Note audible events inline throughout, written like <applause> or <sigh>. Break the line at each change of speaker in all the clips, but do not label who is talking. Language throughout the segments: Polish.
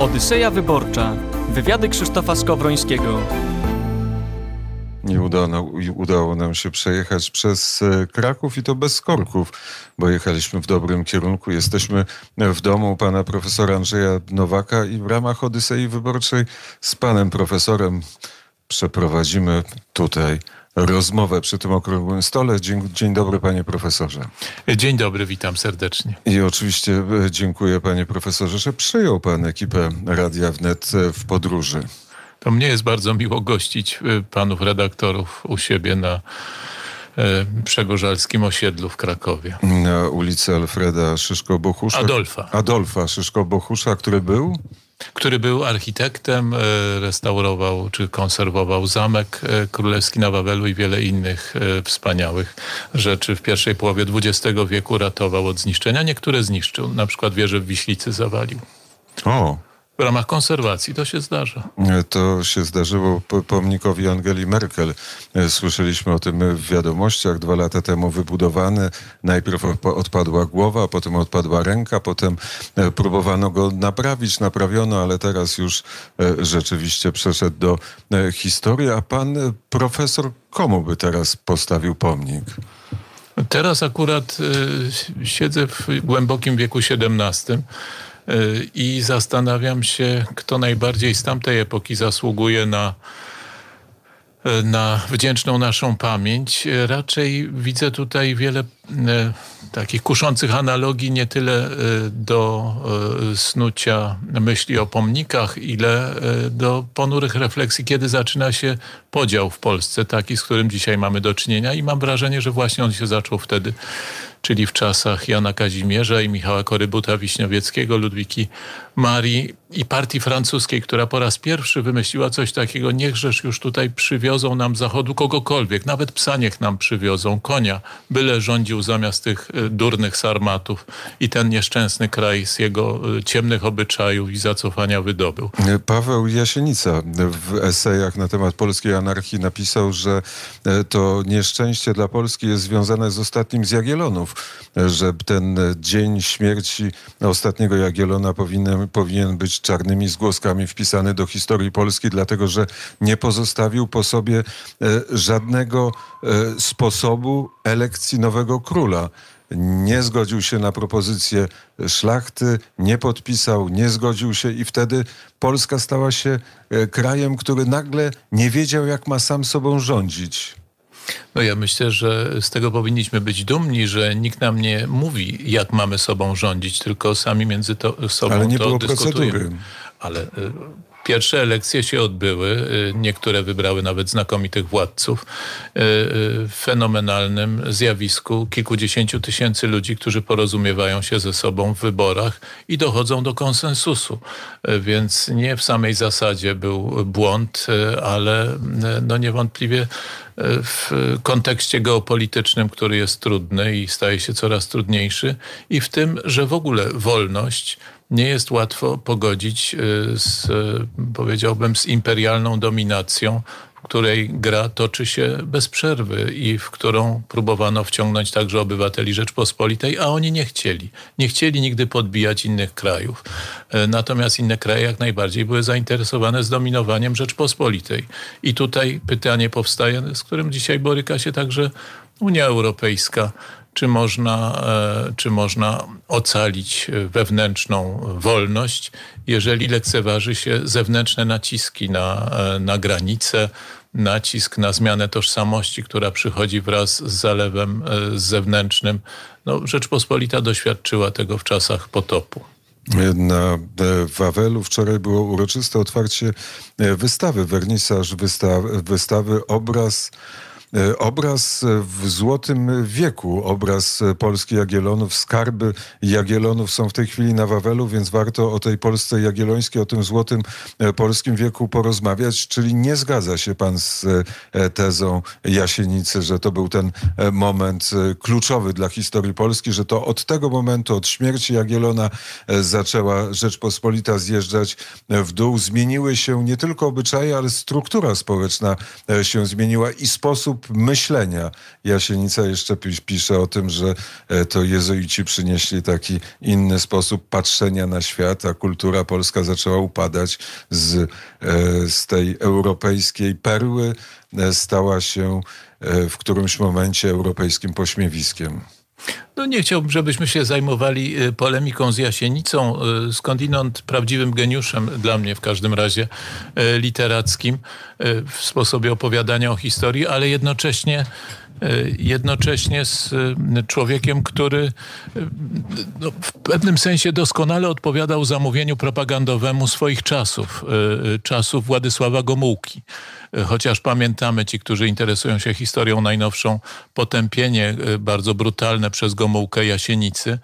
Odyseja Wyborcza. Wywiady Krzysztofa Skowrońskiego.
Nie udało, udało nam się przejechać przez e, Kraków i to bez korków, bo jechaliśmy w dobrym kierunku. Jesteśmy w domu pana profesora Andrzeja Nowaka i w ramach Odysei Wyborczej z panem profesorem przeprowadzimy tutaj rozmowę przy tym okrągłym stole. Dzień, dzień, dobry, panie profesorze.
Dzień dobry, witam serdecznie.
I oczywiście e, dziękuję, panie profesorze, że przyjął pan ekipę Radia Wnet e, w podróży.
To mnie jest bardzo miło gościć e, panów redaktorów u siebie na przegorzalskim osiedlu w Krakowie.
Na ulicy Alfreda Szyszko-Bohusza.
Adolfa.
Adolfa Szyszko-Bohusza, który był?
Który był architektem, e, restaurował czy konserwował zamek e, królewski na Wawelu i wiele innych e, wspaniałych rzeczy. W pierwszej połowie XX wieku ratował od zniszczenia. Niektóre zniszczył, na przykład wieżę w Wiślicy zawalił.
O,
w ramach konserwacji. To się zdarza.
To się zdarzyło pomnikowi Angeli Merkel. E, słyszeliśmy o tym w wiadomościach. Dwa lata temu wybudowany. Najpierw odpadła głowa, potem odpadła ręka, potem e, próbowano go naprawić, naprawiono, ale teraz już e, rzeczywiście przeszedł do historii. A pan profesor komu by teraz postawił pomnik?
Teraz akurat siedzę w głębokim wieku XVII i zastanawiam się, kto najbardziej z tamtej epoki zasługuje na na wdzięczną naszą pamięć. Raczej widzę tutaj wiele e, takich kuszących analogii nie tyle e, do e, snucia myśli o pomnikach, ile do ponurych refleksji, kiedy zaczyna się podział w Polsce, taki, z którym dzisiaj mamy do czynienia i mam wrażenie, że właśnie on się zaczął wtedy czyli w czasach Jana Kazimierza i Michała Korybuta-Wiśniowieckiego, Ludwiki Marii i partii francuskiej, która po raz pierwszy wymyśliła coś takiego, niechżeż już tutaj przywiozą nam zachodu kogokolwiek, nawet psa niech nam przywiozą, konia, byle rządził zamiast tych e, durnych sarmatów i ten nieszczęsny kraj z jego e, ciemnych obyczajów i zacofania wydobył.
Paweł Jasienica w esejach na temat polskiej anarchii napisał, że e, to nieszczęście dla Polski jest związane z ostatnim z Jagiellonów, że ten dzień śmierci ostatniego Jagiellona powinien, powinien być czarnymi zgłoskami wpisany do historii Polski, dlatego że nie pozostawił po sobie e, żadnego e, sposobu elekcji nowego króla nie zgodził się na propozycję szlachty, nie podpisał, nie zgodził się i wtedy Polska stała się e, krajem, który nagle nie wiedział, jak ma sam sobą rządzić.
No ja myślę, że z tego powinniśmy być dumni, że nikt nam nie mówi, jak mamy sobą rządzić, tylko sami między to, sobą
Ale nie
to
było
dyskutujemy.
procedury.
Ale y, Pierwsze elekcje się odbyły, y, niektóre wybrały nawet znakomitych władców, y, w fenomenalnym zjawisku kilkudziesięciu tysięcy ludzi, którzy porozumiewają się ze sobą w wyborach i dochodzą do konsensusu. Więc nie w samej zasadzie był błąd, ale no niewątpliwie w kontekście geopolitycznym, który jest trudny i staje się coraz trudniejszy, i w tym, że w ogóle wolność nie jest łatwo pogodzić y, z, powiedziałbym, z imperialną dominacją, w której gra toczy się bez przerwy i w którą próbowano wciągnąć także obywateli Rzeczpospolitej, a oni nie chcieli. Nie chcieli nigdy podbijać innych krajów. Y, natomiast inne kraje jak najbardziej były zainteresowane zdominowaniem Rzeczpospolitej. I tutaj pytanie powstaje, z którym dzisiaj boryka się także Unia Europejska czy można, e, czy można ocalić wewnętrzną wolność, jeżeli lekceważy się zewnętrzne naciski na, e, na granice, nacisk na zmianę tożsamości, która przychodzi wraz z zalewem e, zewnętrznym. No, Rzeczpospolita doświadczyła tego w czasach potopu.
Na Wawelu wczoraj było uroczyste otwarcie wystawy, wernisaż wystawy, wystawy obraz E, obraz w złotym wieku, obraz Polski Jagiellonów, skarby Jagiellonów są w tej chwili na Wawelu, więc warto o tej Polsce Jagiellońskiej, o tym złotym e, polskim wieku porozmawiać, czyli nie zgadza się pan z e, tezą Jasienicy, że to był ten moment kluczowy dla historii Polski, że to od tego momentu, od śmierci Jagiellona zaczęła Rzeczpospolita zjeżdżać w dół. Zmieniły się nie tylko obyczaje, ale struktura społeczna się zmieniła i sposób sposób myślenia. Jasienica jeszcze pi- pisze o tym, że e, to jezuici przynieśli taki inny sposób patrzenia na świat, a kultura polska zaczęła upadać z, e, z tej europejskiej perły, e, stała się w którymś momencie europejskim pośmiewiskiem.
No nie chciałbym, żebyśmy się zajmowali y, polemiką z Jasienicą, y, skądinąd prawdziwym geniuszem dla mnie w każdym razie y, literackim w sposobie opowiadania o historii, ale jednocześnie jednocześnie z y, człowiekiem, który y, no, w pewnym sensie doskonale odpowiadał zamówieniu propagandowemu swoich czasów, y, y, czasów Władysława Gomułki. Y, Chociaż pamiętamy, ci, którzy interesują się historią najnowszą, potępienie y, bardzo brutalne przez Gomułkę Jasienicy,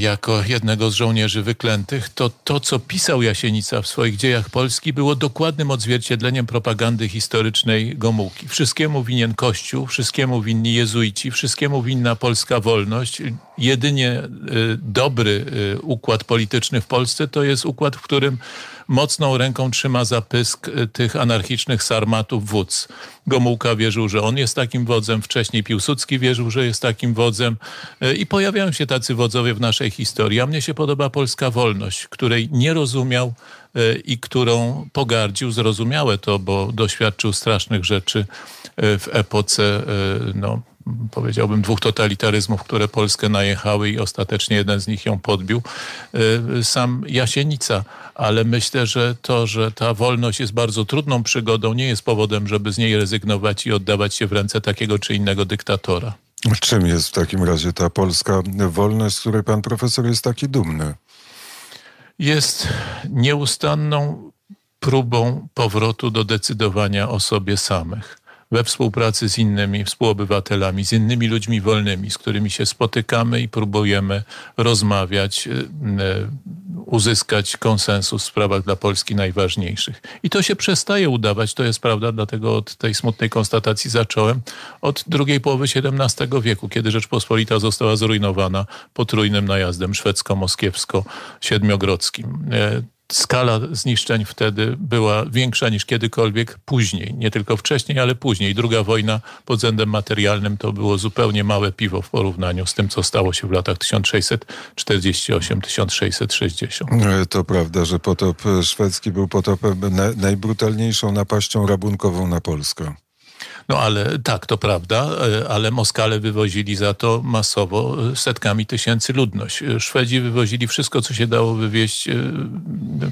jako jednego z żołnierzy wyklętych, to to, co pisał Jasienica w swoich dziejach Polski, było dokładnym odzwierciedleniem propagandy historycznej Gomułki. Wszystkiemu winien Kościół, wszystkiemu winni jezuici, wszystkiemu winna polska wolność. Jedynie y, dobry y, układ polityczny w Polsce to jest układ, w którym mocną ręką trzyma za pysk y, tych anarchicznych sarmatów wódz. Gomułka wierzył, że on jest takim wodzem, wcześniej Piłsudski wierzył, że jest takim wodzem y, i pojawiają się tacy wodzowie w naszej historii. A mnie się podoba polska wolność, której nie rozumiał y, i którą pogardził. Zrozumiałe to, bo doświadczył strasznych rzeczy w epoce, no, powiedziałbym, dwóch totalitaryzmów, które Polskę najechały i ostatecznie jeden z nich ją podbił. Y, Sam Jasienica, ale myślę, że to, że ta wolność jest bardzo trudną przygodą, nie jest powodem, żeby z niej rezygnować i oddawać się w ręce takiego czy innego dyktatora.
Czym jest w takim razie ta polska wolność, z której pan profesor jest taki dumny?
Jest nieustanną próbą powrotu do decydowania o sobie samych. We współpracy z innymi współobywatelami, z innymi ludźmi wolnymi, z którymi się spotykamy i próbujemy rozmawiać, y, y, uzyskać konsensus w sprawach dla Polski najważniejszych. I to się przestaje udawać, to jest prawda, dlatego od tej smutnej konstatacji zacząłem. Od drugiej połowy XVII wieku, kiedy Rzeczpospolita została zrujnowana potrójnym najazdem szwedzko-moskiewsko-siedmiogrodzkim. Skala zniszczeń wtedy była większa niż kiedykolwiek później. Nie tylko wcześniej, ale później. Druga wojna pod względem materialnym to było zupełnie małe piwo w porównaniu z tym, co stało się w latach 1648-1660.
E, To prawda, że potop szwedzki był potopem na, najbrutalniejszą napaścią rabunkową na Polskę.
No ale tak, to prawda, e, ale Moskale wywozili za to masowo e, setkami tysięcy ludność. E, Szwedzi wywozili wszystko, co się dało wywieźć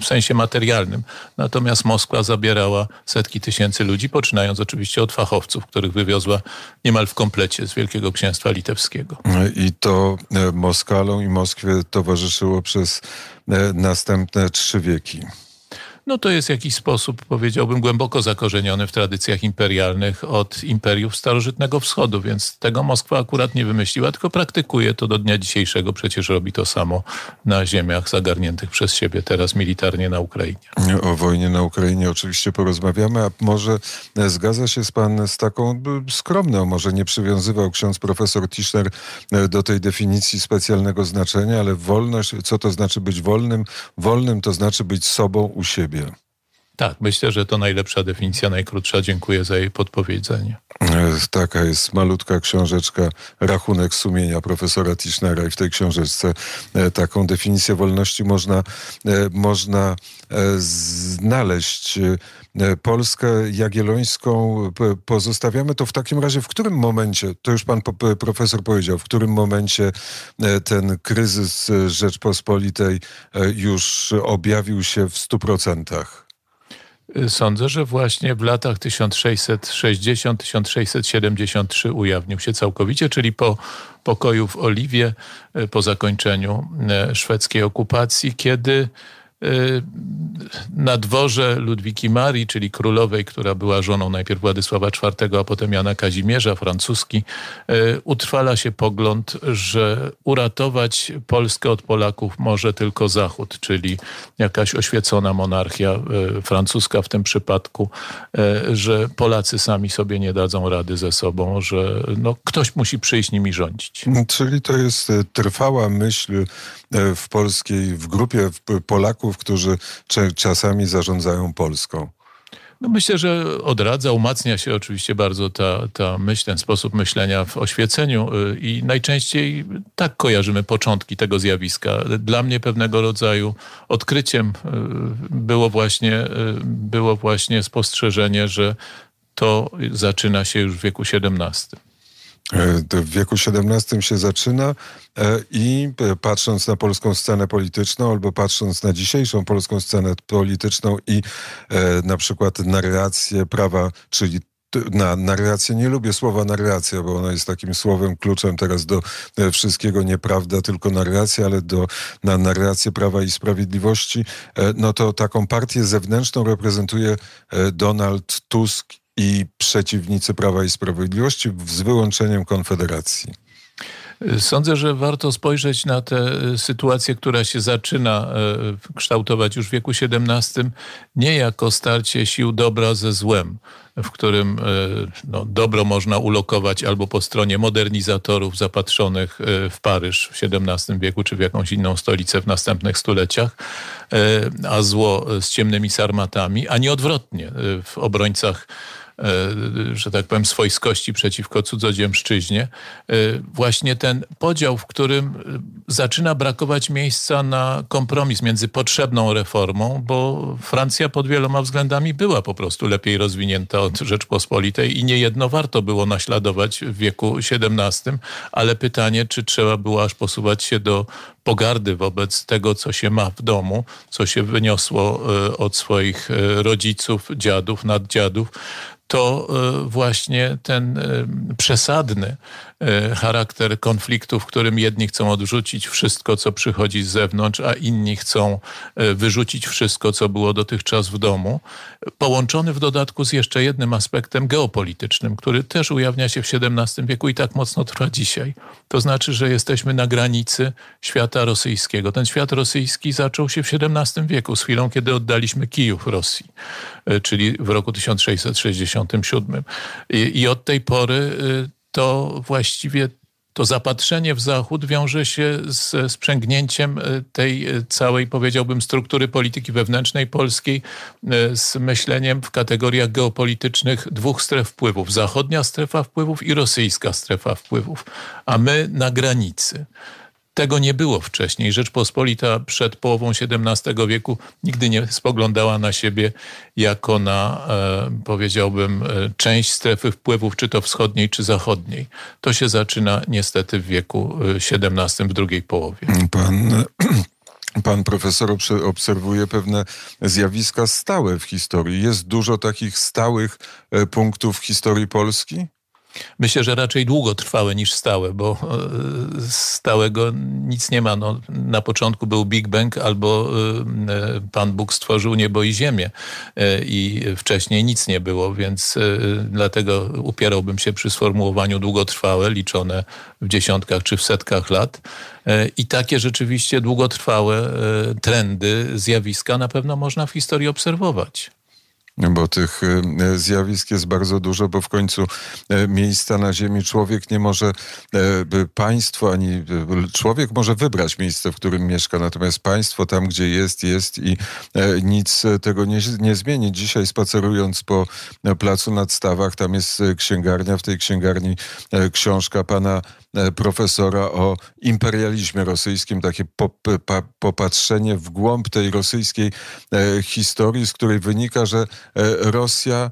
w sensie materialnym. Natomiast Moskwa zabierała setki tysięcy ludzi, poczynając oczywiście od fachowców, których wywiozła niemal w komplecie z Wielkiego Księstwa Litewskiego.
E, I to Moskalom i Moskwie towarzyszyło przez następne trzy wieki.
No to jest jakiś sposób, powiedziałbym, głęboko zakorzeniony w tradycjach imperialnych od imperiów starożytnego wschodu, więc tego Moskwa akurat nie wymyśliła, tylko praktykuje to do dnia dzisiejszego. Przecież robi to samo na ziemiach zagarniętych przez siebie teraz militarnie na Ukrainie.
O wojnie na Ukrainie oczywiście porozmawiamy, a może zgadza się z pan z taką skromną, może nie przywiązywał ksiądz profesor Tischner e, do tej definicji specjalnego znaczenia, ale wolność, co to znaczy być wolnym? Wolnym to znaczy być sobą u siebie.
Tak, myślę, że to najlepsza definicja, najkrótsza. Dziękuję za jej podpowiedzenie.
E, Taka jest malutka książeczka, rachunek sumienia profesora Tischnera i w tej książeczce e, taką definicję wolności można, e, można znaleźć. E, Polskę Jagiellońską pozostawiamy, to w takim razie w którym momencie, to już pan profesor powiedział, w którym momencie e, ten kryzys e, Rzeczpospolitej już objawił się w stu procentach?
Sądzę, że właśnie w latach 1660-1673 ujawnił się całkowicie, czyli po pokoju w Oliwie, po zakończeniu szwedzkiej okupacji, kiedy na dworze Ludwiki Marii, czyli królowej, która była żoną najpierw Władysława IV, a potem Jana Kazimierza, francuski, e, utrwala się pogląd, że uratować Polskę od Polaków może tylko Zachód, czyli jakaś oświecona monarchia e, francuska w tym przypadku, że Polacy sami sobie nie dadzą rady ze sobą, że no, ktoś musi przyjść nimi rządzić.
Czyli to jest trwała myśl w polskiej, w grupie w- Którzy czasami zarządzają Polską.
No myślę, że odradza, umacnia się oczywiście bardzo ta, ta myśl, ten sposób myślenia w oświeceniu y, i najczęściej tak kojarzymy początki tego zjawiska. Dla mnie pewnego rodzaju odkryciem y, było właśnie, y, było właśnie spostrzeżenie, że to zaczyna się już w wieku XVII.
E, w wieku XVII się zaczyna e, i e, patrząc na polską scenę polityczną albo patrząc na dzisiejszą polską scenę polityczną i na przykład narrację prawa, czyli na narrację, nie lubię słowa narracja, bo ono jest takim słowem kluczem teraz do wszystkiego, nieprawda, tylko narracja, ale do, na narrację Prawa i Sprawiedliwości, no to taką partię zewnętrzną reprezentuje Donald Tusk i przeciwnicy Prawa i Sprawiedliwości z wyłączeniem Konfederacji?
Sądzę, że warto spojrzeć na tę sytuację, która się zaczyna e, kształtować już w wieku XVII, nie jako starcie sił dobra ze złem, w którym e, no, dobro można ulokować albo po stronie modernizatorów zapatrzonych e, w Paryż w XVII wieku, czy w jakąś inną stolicę w następnych stuleciach, a zło z ciemnymi sarmatami, a nie odwrotnie w obrońcach E, że tak powiem, swojskości przeciwko cudzoziemszczyźnie. E, właśnie ten podział, w którym e, zaczyna brakować miejsca na kompromis między potrzebną reformą, bo Francja pod wieloma względami była po prostu lepiej rozwinięta od Rzeczpospolitej i niejedno warto było naśladować w wieku XVII, ale pytanie, czy trzeba było aż posuwać się do pogardy wobec tego, co się ma w domu, co się wyniosło od swoich rodziców, dziadów, naddziadów, to e, właśnie ten e, przesadny e, charakter konfliktu, w którym jedni chcą odrzucić wszystko, co przychodzi z zewnątrz, a inni chcą wyrzucić wszystko, co było dotychczas w domu, połączony w dodatku z jeszcze jednym aspektem geopolitycznym, który też ujawnia się w XVII wieku i tak mocno trwa dzisiaj. To znaczy, że jesteśmy na granicy świata rosyjskiego. Ten świat rosyjski zaczął się w XVII wieku, z chwilą, kiedy oddaliśmy Kijów Rosji, czyli w roku 1660 1967. I, I od tej pory to właściwie to zapatrzenie w Zachód wiąże się z sprzęgnięciem y, tej y, całej, powiedziałbym, struktury polityki wewnętrznej polskiej, z myśleniem w kategoriach geopolitycznych dwóch stref wpływów. Zachodnia strefa wpływów i rosyjska strefa wpływów, a my na granicy. Tego nie było wcześniej. Rzeczpospolita przed połową XVII wieku nigdy nie spoglądała na siebie jako na, e, powiedziałbym, e, część strefy wpływów, czy to wschodniej, czy zachodniej. To się zaczyna niestety w wieku XVII, w drugiej połowie.
Pan <clears throat> Pan profesor obserwuje pewne zjawiska stałe w historii. Jest dużo takich stałych e, punktów w historii Polski?
Myślę, że raczej długotrwałe niż stałe, bo e, stałego nic nie ma. No, na początku był Big Bang albo e, e, Pan Bóg stworzył niebo i ziemię i wcześniej nic nie było, więc dlatego upierałbym się przy sformułowaniu długotrwałe, liczone w dziesiątkach czy w setkach lat. I takie rzeczywiście długotrwałe trendy, zjawiska na pewno można w historii obserwować
bo tych e, zjawisk jest bardzo dużo, bo w końcu e, miejsca na ziemi człowiek nie może, e, państwo ani człowiek może wybrać miejsce, w którym mieszka, natomiast państwo tam, gdzie jest, jest i nic tego nie, nie zmieni. Dzisiaj spacerując po placu nad Stawach, tam jest księgarnia, w tej księgarni książka pana profesora o imperializmie rosyjskim, takie popatrzenie w głąb tej rosyjskiej historii, z której wynika, że Rosja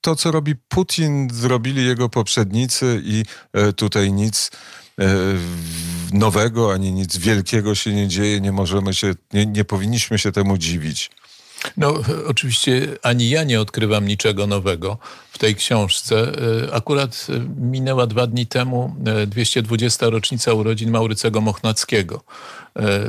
to, co robi Putin, zrobili jego poprzednicy i tutaj nic nowego, ani nic wielkiego się nie dzieje, nie możemy się, nie, nie powinniśmy się temu dziwić.
No, oczywiście ani ja nie odkrywam niczego nowego w tej książce. E, akurat e, minęła dwa dni temu 220. E, rocznica urodzin Maurycego Mochnackiego,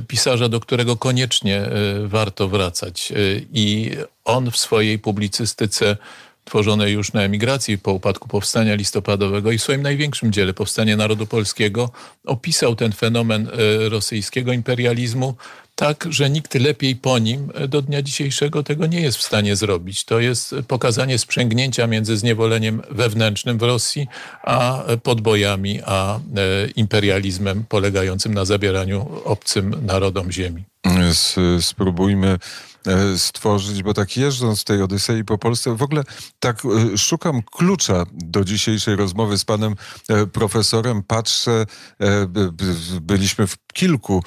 pisarza, do którego koniecznie warto wracać. I on w swojej publicystyce tworzonej już na emigracji po upadku powstania listopadowego i w swoim największym dziele Powstanie Narodu Polskiego opisał ten fenomen rosyjskiego imperializmu tak, że nikt lepiej po nim do dnia dzisiejszego tego nie jest w stanie zrobić. To jest pokazanie sprzęgnięcia między zniewoleniem wewnętrznym w Rosji, a podbojami, a e, imperializmem polegającym na zabieraniu obcym narodom ziemi.
Spróbujmy e, stworzyć, bo tak jeżdżąc w tej Odysei po Polsce, w ogóle tak e, szukam klucza do dzisiejszej rozmowy z panem e, profesorem. Patrzę, byliśmy w kilku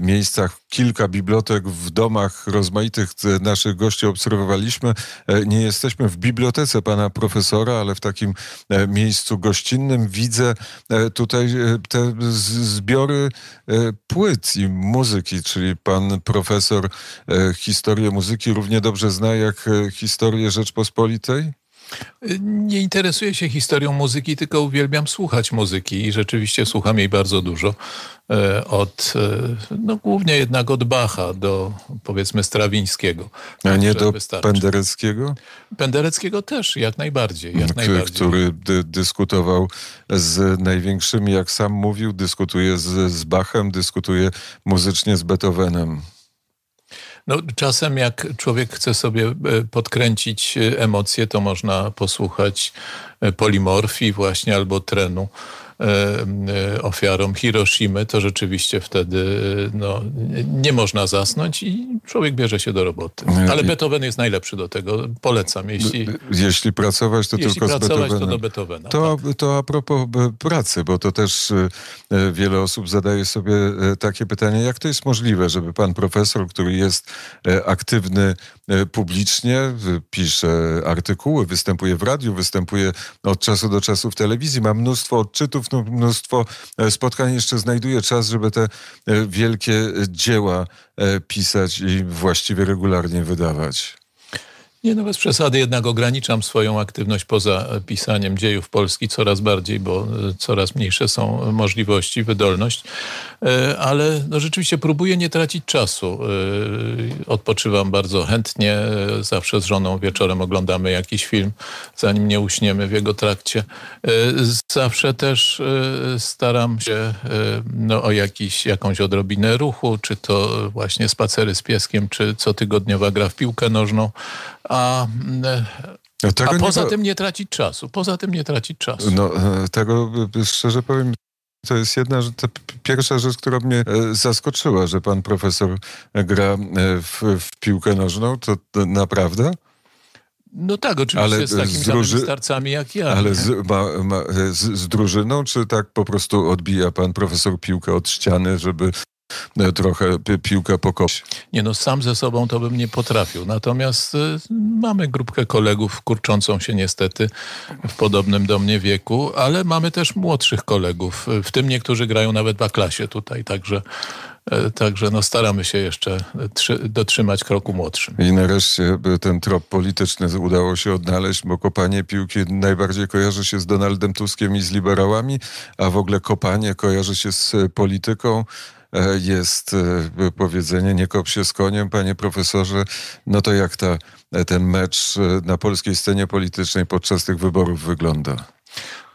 miejscach, kilka bibliotek w domach rozmaitych naszych gości obserwowaliśmy. Nie jesteśmy w bibliotece pana profesora, ale w takim miejscu gościnnym. Widzę tutaj te zbiory płyt i muzyki, czyli pan profesor historię muzyki równie dobrze zna jak historię Rzeczpospolitej?
Nie interesuję się historią muzyki, tylko uwielbiam słuchać muzyki i rzeczywiście słucham jej bardzo dużo. E, od, e, no głównie jednak od Bacha do powiedzmy Strawińskiego.
A nie do wystarczy. Pendereckiego?
Pendereckiego też, jak najbardziej. Jak
najbardziej. Który dy, dyskutował z największymi, jak sam mówił, dyskutuje z, z Bachem, dyskutuje muzycznie z Beethovenem.
No, czasem jak człowiek chce sobie e, podkręcić e, emocje, to można posłuchać e, polimorfii właśnie albo trenu. E, e, ofiarom Hiroshimy, to rzeczywiście wtedy e, no, nie można zasnąć i człowiek bierze się do roboty. Ale Beethoven jest najlepszy do tego. Polecam. Jeśli,
jeśli pracować, to
jeśli
tylko
pracować,
z Beethovenem.
to do Beethovena.
To,
tak.
to a propos pracy, bo to też wiele osób zadaje sobie takie pytanie, jak to jest możliwe, żeby pan profesor, który jest aktywny publicznie, pisze artykuły, występuje w radiu, występuje od czasu do czasu w telewizji, ma mnóstwo odczytów mnóstwo e, spotkań, jeszcze znajduje czas, żeby te e, wielkie dzieła e, pisać i właściwie regularnie wydawać.
Nie, no bez przesady jednak ograniczam swoją aktywność poza pisaniem dziejów Polski coraz bardziej, bo e, coraz mniejsze są możliwości, wydolność, e, ale no rzeczywiście próbuję nie tracić czasu. E, odpoczywam bardzo chętnie, zawsze z żoną wieczorem oglądamy jakiś film, zanim nie uśniemy w jego trakcie. Zawsze też staram się no, o jakiś, jakąś odrobinę ruchu, czy to właśnie spacery z pieskiem, czy cotygodniowa gra w piłkę nożną a, no a poza nie... tym nie tracić czasu. Poza tym nie tracić czasu.
No, e, tego e, szczerze powiem, to jest jedna to pierwsza rzecz, która mnie e, zaskoczyła, że pan profesor gra w, w piłkę nożną. To, to naprawdę?
No tak, oczywiście ale z takimi z druży... starcami jak ja.
Ale z, ma, ma, z, z, drużyną, czy tak po prostu odbija pan profesor piłkę od ściany, żeby trochę piłkę pokopać.
Nie no, sam ze sobą to bym nie potrafił. Natomiast y, mamy grupkę kolegów kurczącą się niestety w podobnym do mnie wieku, ale mamy też młodszych kolegów. W tym niektórzy grają nawet w A-klasie tutaj, także e, Także no staramy się jeszcze dotrzymać kroku młodszym.
I nareszcie ten trop polityczny udało się odnaleźć, bo kopanie piłki najbardziej kojarzy się z Donaldem Tuskiem i z liberałami, a w ogóle kopanie kojarzy się z polityką. E, jest e, powiedzenie, nie kop się z koniem, panie profesorze. No to jak ta, e, ten mecz na polskiej scenie politycznej podczas tych wyborów wygląda?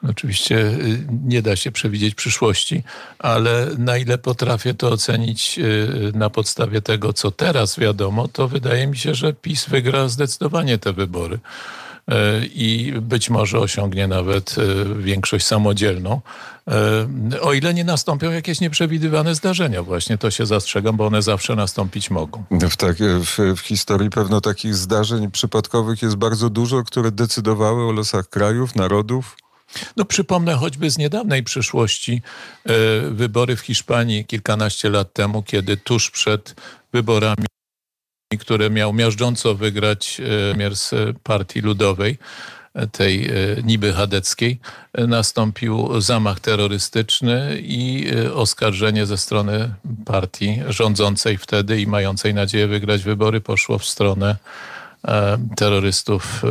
Oczywiście nie da się przewidzieć przyszłości, ale na ile potrafię to ocenić na podstawie tego, co teraz wiadomo, to wydaje mi się, że PiS wygra zdecydowanie te wybory i być może osiągnie nawet większość samodzielną. E, o ile nie nastąpią jakieś nieprzewidywane zdarzenia. Właśnie to się zastrzegam, bo one zawsze nastąpić mogą.
W, tak, w, w historii pewno takich zdarzeń przypadkowych jest bardzo dużo, które decydowały o losach krajów, narodów.
No przypomnę choćby z niedawnej przyszłości e, wybory w Hiszpanii kilkanaście lat temu, kiedy tuż przed wyborami które miał miażdżąco wygrać e, premier z Partii Ludowej, tej e, niby chadeckiej e, nastąpił zamach terrorystyczny i e, oskarżenie ze strony partii rządzącej wtedy i mającej nadzieję wygrać wybory poszło w stronę terrorystów,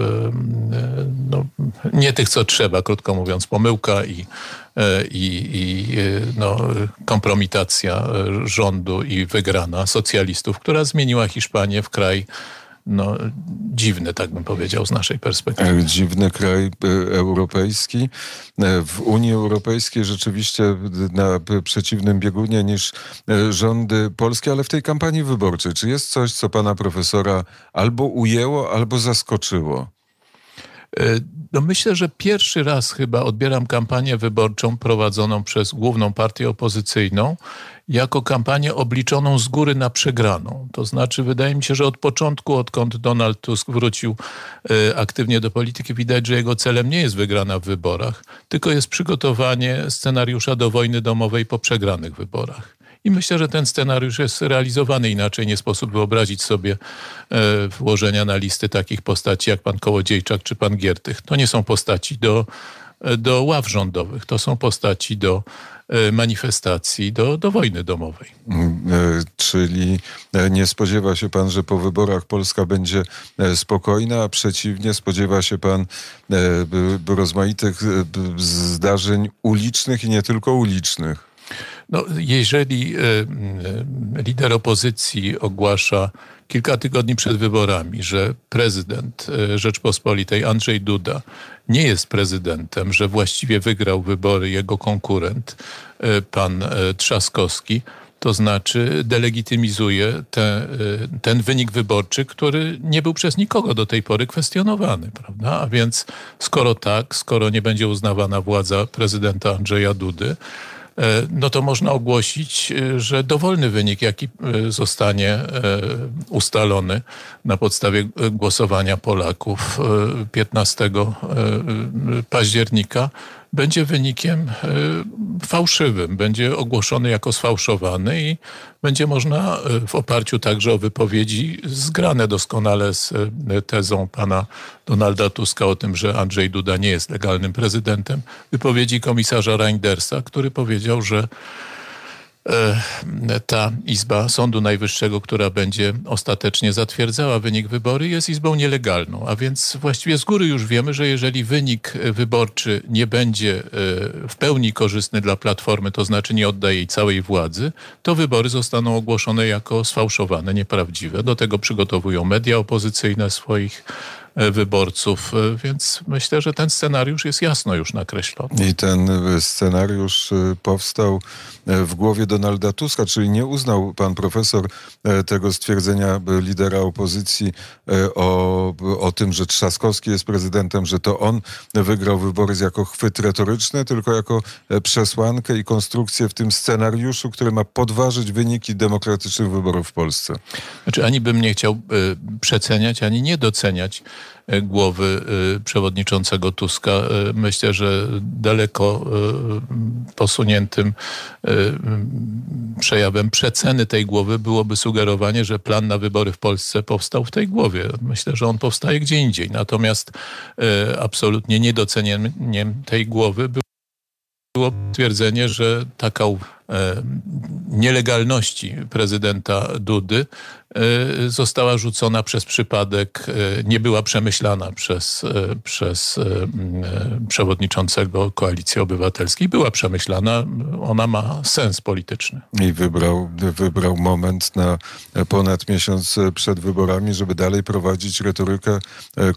no, nie tych, co trzeba, krótko mówiąc, pomyłka i, i, i no, kompromitacja rządu i wygrana socjalistów, która zmieniła Hiszpanię w kraj no, dziwny, tak bym powiedział, z naszej perspektywy.
E, dziwny kraj e, europejski. E, w Unii Europejskiej rzeczywiście na przeciwnym biegunie niż rządy polskie, ale w tej kampanii wyborczej, czy jest coś, co pana profesora albo ujęło, albo zaskoczyło?
No myślę, że pierwszy raz chyba odbieram kampanię wyborczą prowadzoną przez główną partię opozycyjną jako kampanię obliczoną z góry na przegraną. To znaczy, wydaje mi się, że od początku, odkąd Donald Tusk wrócił y, aktywnie do polityki, widać, że jego celem nie jest wygrana w wyborach, tylko jest przygotowanie scenariusza do wojny domowej po przegranych wyborach. I myślę, że ten scenariusz jest realizowany inaczej. Nie sposób wyobrazić sobie e, włożenia na listy takich postaci jak pan Kołodziejczak czy pan Giertych. To nie są postaci do, e, do ław rządowych, to są postaci do e, manifestacji, do, do wojny domowej.
Mm, czyli nie spodziewa się pan, że po wyborach Polska będzie spokojna, a przeciwnie spodziewa się pan rozmaitych zdarzeń ulicznych i nie tylko ulicznych.
No, jeżeli e, lider opozycji ogłasza kilka tygodni przed wyborami, że prezydent e, Rzeczpospolitej Andrzej Duda nie jest prezydentem, że właściwie wygrał wybory jego konkurent, e, pan Trzaskowski, to znaczy delegitymizuje te, ten wynik wyborczy, który nie był przez nikogo do tej pory kwestionowany, prawda? A więc skoro tak, skoro nie będzie uznawana władza prezydenta Andrzeja Dudy, E, no to można ogłosić, e, że dowolny wynik, jaki e, zostanie ustalony na podstawie głosowania Polaków 15 października, będzie wynikiem fałszywym, będzie ogłoszony jako sfałszowany i będzie można w oparciu także o wypowiedzi zgrane doskonale z tezą pana Donalda Tuska o tym, że Andrzej Duda nie jest legalnym prezydentem, wypowiedzi komisarza Reindersa, który powiedział, że E, ta Izba Sądu Najwyższego, która będzie ostatecznie zatwierdzała wynik wybory, jest izbą nielegalną. A więc właściwie z góry już wiemy, że jeżeli wynik wyborczy nie będzie e, w pełni korzystny dla Platformy, to znaczy nie oddaje jej całej władzy, to wybory zostaną ogłoszone jako sfałszowane, nieprawdziwe. Do tego przygotowują media opozycyjne swoich E, wyborców, e, więc myślę, że ten scenariusz jest jasno już nakreślony.
I ten e, scenariusz powstał w głowie Donalda Tuska, czyli nie uznał pan profesor tego stwierdzenia lidera opozycji o, o tym, że Trzaskowski jest prezydentem, że to on wygrał wybory jako chwyt retoryczny, tylko jako przesłankę i konstrukcję w tym scenariuszu, który ma podważyć wyniki demokratycznych wyborów w Polsce.
Znaczy, ani bym nie chciał przeceniać, ani nie doceniać E, głowy e, przewodniczącego Tuska. E, myślę, że daleko posuniętym przejawem przeceny tej głowy byłoby sugerowanie, że plan na wybory w Polsce powstał w tej głowie. Myślę, że on powstaje gdzie indziej. Natomiast absolutnie niedocenieniem tej głowy było twierdzenie, że taka nielegalności prezydenta Dudy e, została rzucona przez przypadek, e, nie była przemyślana przez, e, przez przewodniczącego Koalicji Obywatelskiej. Była przemyślana, ona ma sens polityczny.
I wybrał, wybrał moment na ponad miesiąc przed wyborami, żeby dalej prowadzić retorykę,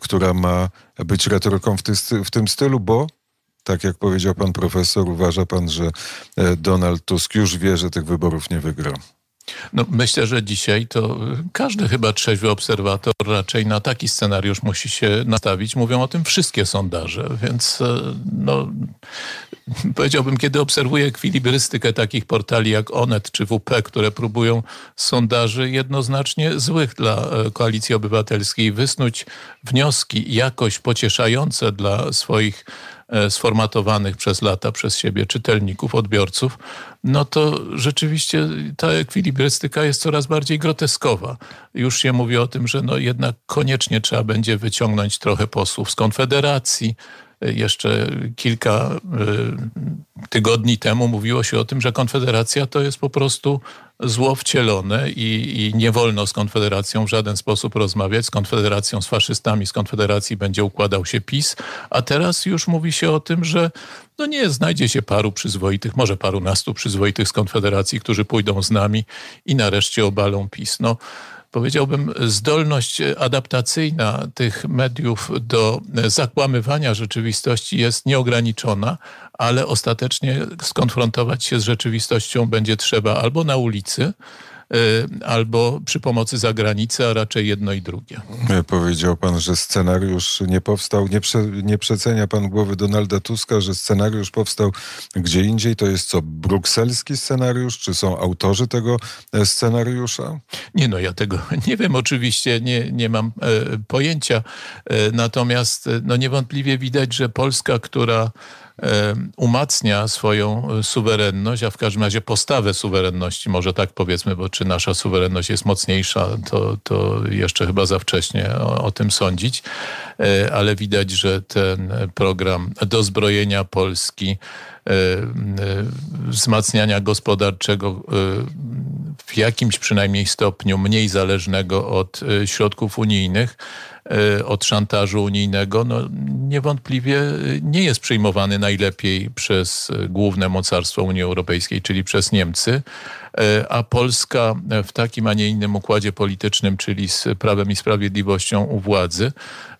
która ma być retoryką w, ty, w tym stylu, bo tak jak powiedział pan profesor, uważa pan, że e, Donald Tusk już wie, że tych wyborów nie wygra?
No, myślę, że dzisiaj to każdy chyba trzeźwy obserwator raczej na taki scenariusz musi się nastawić. Mówią o tym wszystkie sondaże, więc e, no, powiedziałbym, kiedy obserwuję ekwilibrystykę takich portali jak Onet czy WP, które próbują sondaży jednoznacznie złych dla e, Koalicji Obywatelskiej wysnuć wnioski jakoś pocieszające dla swoich E, sformatowanych przez lata przez siebie czytelników, odbiorców, no to rzeczywiście ta ekwilibrystyka jest coraz bardziej groteskowa. Już się mówi o tym, że no jednak koniecznie trzeba będzie wyciągnąć trochę posłów z Konfederacji, jeszcze kilka e, tygodni temu mówiło się o tym, że Konfederacja to jest po prostu zło wcielone i, i, nie wolno z Konfederacją w żaden sposób rozmawiać. Z Konfederacją, z faszystami, z Konfederacji będzie układał się PiS, a teraz już mówi się o tym, że no nie, znajdzie się paru przyzwoitych, może paru nastu przyzwoitych z Konfederacji, którzy pójdą z nami i nareszcie obalą PiS. No, powiedziałbym, zdolność adaptacyjna tych mediów do zakłamywania rzeczywistości jest nieograniczona, ale ostatecznie skonfrontować się z rzeczywistością będzie trzeba albo na ulicy, albo przy pomocy zagranicy, a raczej jedno i drugie.
Powiedział pan, że scenariusz nie powstał, nie, prze, nie przecenia pan głowy Donalda Tuska, że scenariusz powstał gdzie indziej. To jest co, brukselski scenariusz? Czy są autorzy tego e, scenariusza?
Nie no, ja tego <laughs> nie wiem, oczywiście nie, nie mam e, pojęcia. E, natomiast no niewątpliwie widać, że Polska, która umacnia swoją suwerenność, a w każdym razie postawę suwerenności, może tak powiedzmy, bo czy nasza suwerenność jest mocniejsza, to, to jeszcze chyba za wcześnie o, o tym sądzić, e, ale widać, że ten program dozbrojenia Polski, e, e, wzmacniania gospodarczego w jakimś przynajmniej stopniu mniej zależnego od środków unijnych, E, od szantażu unijnego, no niewątpliwie nie jest przyjmowany najlepiej przez główne mocarstwo Unii Europejskiej, czyli przez Niemcy, e, a Polska w takim, a nie innym układzie politycznym, czyli z Prawem i Sprawiedliwością u władzy,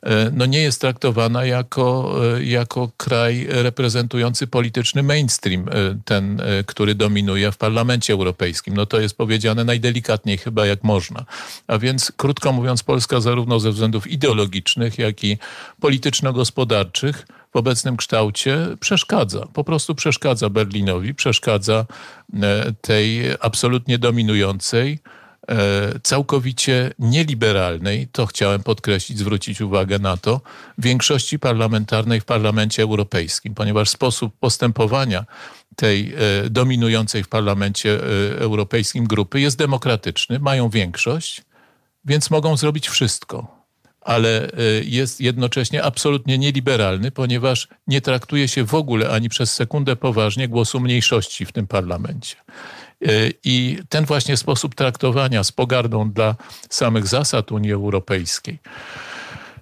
E, no nie jest traktowana jako, e, jako kraj reprezentujący polityczny mainstream, e, ten, który dominuje w Parlamencie Europejskim. No to jest powiedziane najdelikatniej chyba jak można. A więc krótko mówiąc, Polska zarówno ze względów ideologicznych, jak i polityczno-gospodarczych w obecnym kształcie przeszkadza. Po prostu przeszkadza Berlinowi, przeszkadza tej absolutnie dominującej, E, całkowicie nieliberalnej, to chciałem podkreślić, zwrócić uwagę na to, większości parlamentarnej w Parlamencie Europejskim, ponieważ sposób postępowania tej e, dominującej w Parlamencie e, Europejskim grupy jest demokratyczny, mają większość, więc mogą zrobić wszystko. Ale jest jednocześnie absolutnie nieliberalny, ponieważ nie traktuje się w ogóle ani przez sekundę poważnie głosu mniejszości w tym parlamencie. E, I ten właśnie sposób traktowania z pogardą dla samych zasad Unii Europejskiej,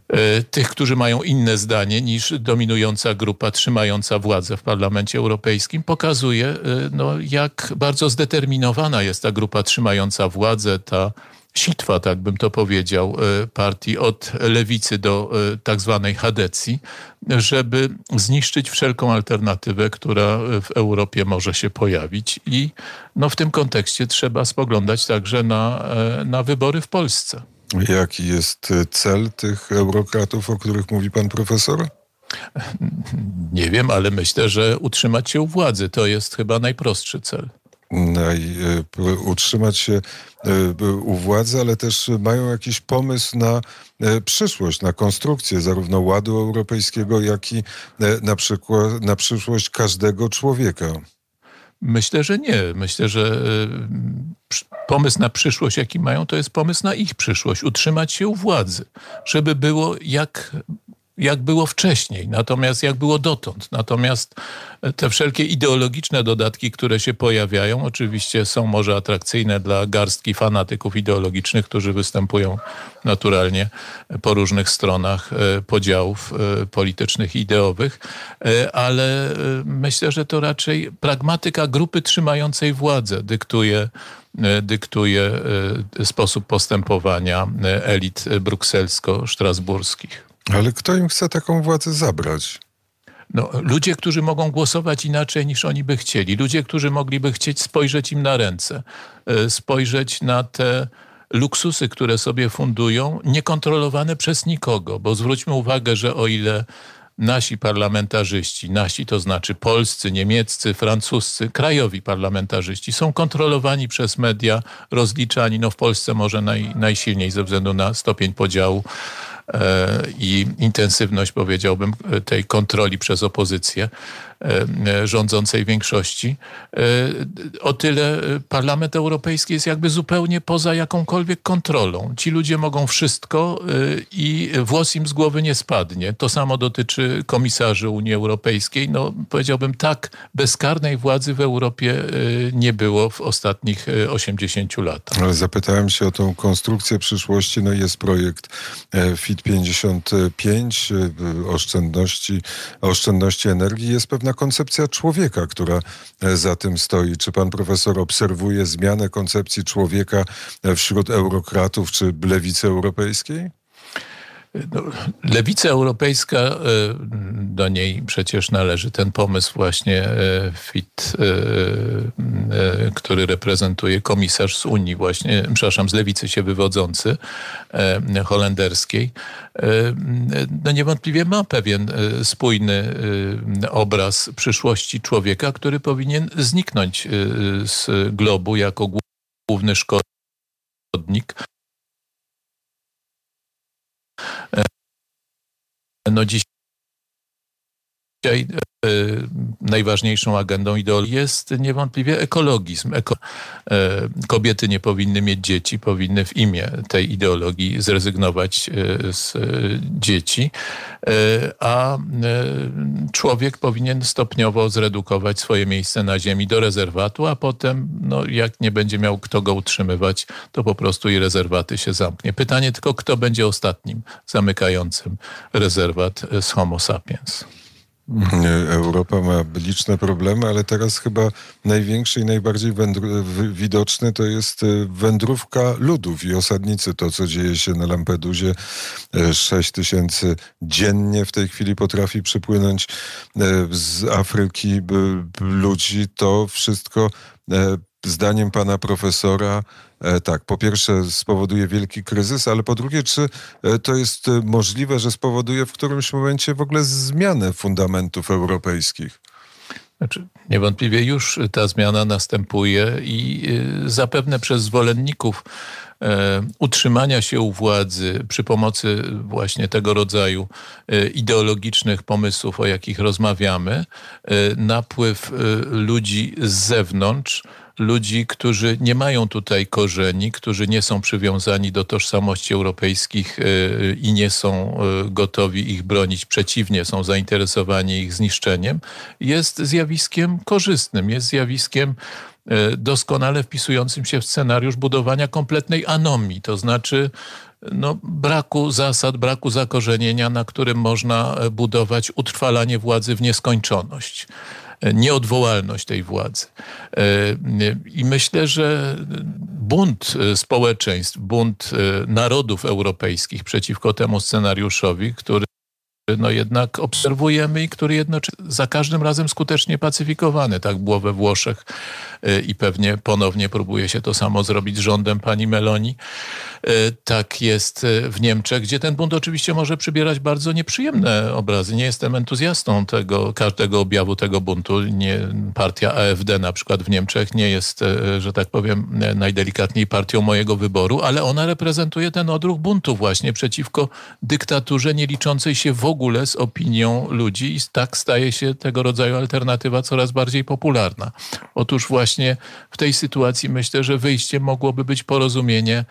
e, tych, którzy mają inne zdanie niż dominująca grupa trzymająca władzę w Parlamencie Europejskim, pokazuje, e, no, jak bardzo zdeterminowana jest ta grupa trzymająca władzę, ta sitwa, tak bym to powiedział, e, partii od lewicy do e, tak zwanej Hadecji, żeby zniszczyć wszelką alternatywę, która w Europie może się pojawić. I no, w tym kontekście trzeba spoglądać także na, e, na wybory w Polsce.
Jaki jest cel tych eurokratów, o których mówi pan profesor?
Nie wiem, ale myślę, że utrzymać się u władzy to jest chyba najprostszy cel.
E, utrzymać się e, u władzy, ale też mają jakiś pomysł na e, przyszłość, na konstrukcję zarówno ładu europejskiego, jak i na, przykład, na przyszłość każdego człowieka.
Myślę, że nie. Myślę, że pomysł na przyszłość, jaki mają, to jest pomysł na ich przyszłość. Utrzymać się u władzy, żeby było jak jak było wcześniej, natomiast jak było dotąd. Natomiast te wszelkie ideologiczne dodatki, które się pojawiają, oczywiście są może atrakcyjne dla garstki fanatyków ideologicznych, którzy występują naturalnie po różnych stronach e, podziałów e, politycznych i ideowych, e, ale myślę, że to raczej pragmatyka grupy trzymającej władzę dyktuje dyktuje sposób postępowania elit brukselsko-strasburskich.
Ale kto im chce taką władzę zabrać?
No, ludzie, którzy mogą głosować inaczej niż oni by chcieli, ludzie, którzy mogliby chcieć spojrzeć im na ręce, e, spojrzeć na te luksusy, które sobie fundują, niekontrolowane przez nikogo, bo zwróćmy uwagę, że o ile nasi parlamentarzyści, nasi to znaczy polscy, niemieccy, francuscy, krajowi parlamentarzyści są kontrolowani przez media, rozliczani, no w Polsce może naj, najsilniej ze względu na stopień podziału i intensywność, powiedziałbym, tej kontroli przez opozycję. E, rządzącej większości. E, o tyle Parlament Europejski jest jakby zupełnie poza jakąkolwiek kontrolą. Ci ludzie mogą wszystko e, i włos im z głowy nie spadnie. To samo dotyczy komisarzy Unii Europejskiej. No, powiedziałbym tak, bezkarnej władzy w Europie nie było w ostatnich 80 latach.
Ale zapytałem się o tą konstrukcję przyszłości. No jest projekt FIT 55, oszczędności, oszczędności energii. Jest pewna koncepcja człowieka, która e, za tym stoi. Czy pan profesor obserwuje zmianę koncepcji człowieka e, wśród eurokratów czy lewicy europejskiej?
No, lewica europejska, e, do niej przecież należy ten pomysł właśnie e, FIT, e, który reprezentuje komisarz z Unii właśnie, przepraszam, z lewicy się wywodzący, holenderskiej, no niewątpliwie ma pewien spójny obraz przyszłości człowieka, który powinien zniknąć z globu jako główny szkodnik no dzisiaj e, najważniejszą agendą ideologii jest niewątpliwie ekologizm. Eko, e, kobiety nie powinny mieć dzieci, powinny w imię tej ideologii zrezygnować e, z dzieci, a człowiek powinien stopniowo zredukować swoje miejsce na ziemi do rezerwatu, a potem, no, jak nie będzie miał kto go utrzymywać, to po prostu i rezerwaty się zamknie. Pytanie tylko, kto będzie ostatnim zamykającym rezerwat z Homo sapiens.
Europa ma liczne problemy, ale teraz chyba największy i najbardziej widoczny to jest e, wędrówka ludów i osadnicy. To, co dzieje się na Lampedusie, 6 e, tysięcy dziennie w tej chwili potrafi przypłynąć e, z Afryki ludzi. To wszystko zdaniem pana profesora, e, tak, po pierwsze spowoduje wielki kryzys, ale po drugie, czy e, to jest e, możliwe, że spowoduje w którymś momencie w ogóle zmianę fundamentów europejskich?
Znaczy, niewątpliwie już ta zmiana następuje i zapewne przez zwolenników utrzymania się u władzy przy pomocy właśnie tego rodzaju ideologicznych pomysłów, o jakich rozmawiamy, napływ ludzi z zewnątrz ludzi, którzy nie mają tutaj korzeni, którzy nie są przywiązani do tożsamości europejskich e, i nie są e, gotowi ich bronić, przeciwnie, są zainteresowani ich zniszczeniem, jest zjawiskiem korzystnym, jest zjawiskiem e, doskonale wpisującym się w scenariusz budowania kompletnej anomii, to znaczy no, braku zasad, braku zakorzenienia, na którym można budować utrwalanie władzy w nieskończoność nieodwołalność tej władzy. E, I myślę, że bunt społeczeństw, bunt e, narodów europejskich przeciwko temu scenariuszowi, który no jednak obserwujemy i który jednocześnie za każdym razem skutecznie pacyfikowany. Tak było we Włoszech i pewnie ponownie próbuje się to samo zrobić z rządem pani Meloni. Y, tak jest y, w Niemczech, gdzie ten bunt oczywiście może przybierać bardzo nieprzyjemne obrazy. Nie jestem entuzjastą tego, każdego objawu tego buntu. Nie, partia AfD na przykład w Niemczech nie jest, że tak powiem, najdelikatniej partią mojego wyboru, ale ona reprezentuje ten odruch buntu właśnie przeciwko dyktaturze nie liczącej się w ogóle z opinią ludzi i tak staje się tego rodzaju alternatywa coraz bardziej popularna. Otóż właśnie w tej sytuacji myślę, że wyjściem mogłoby być porozumienie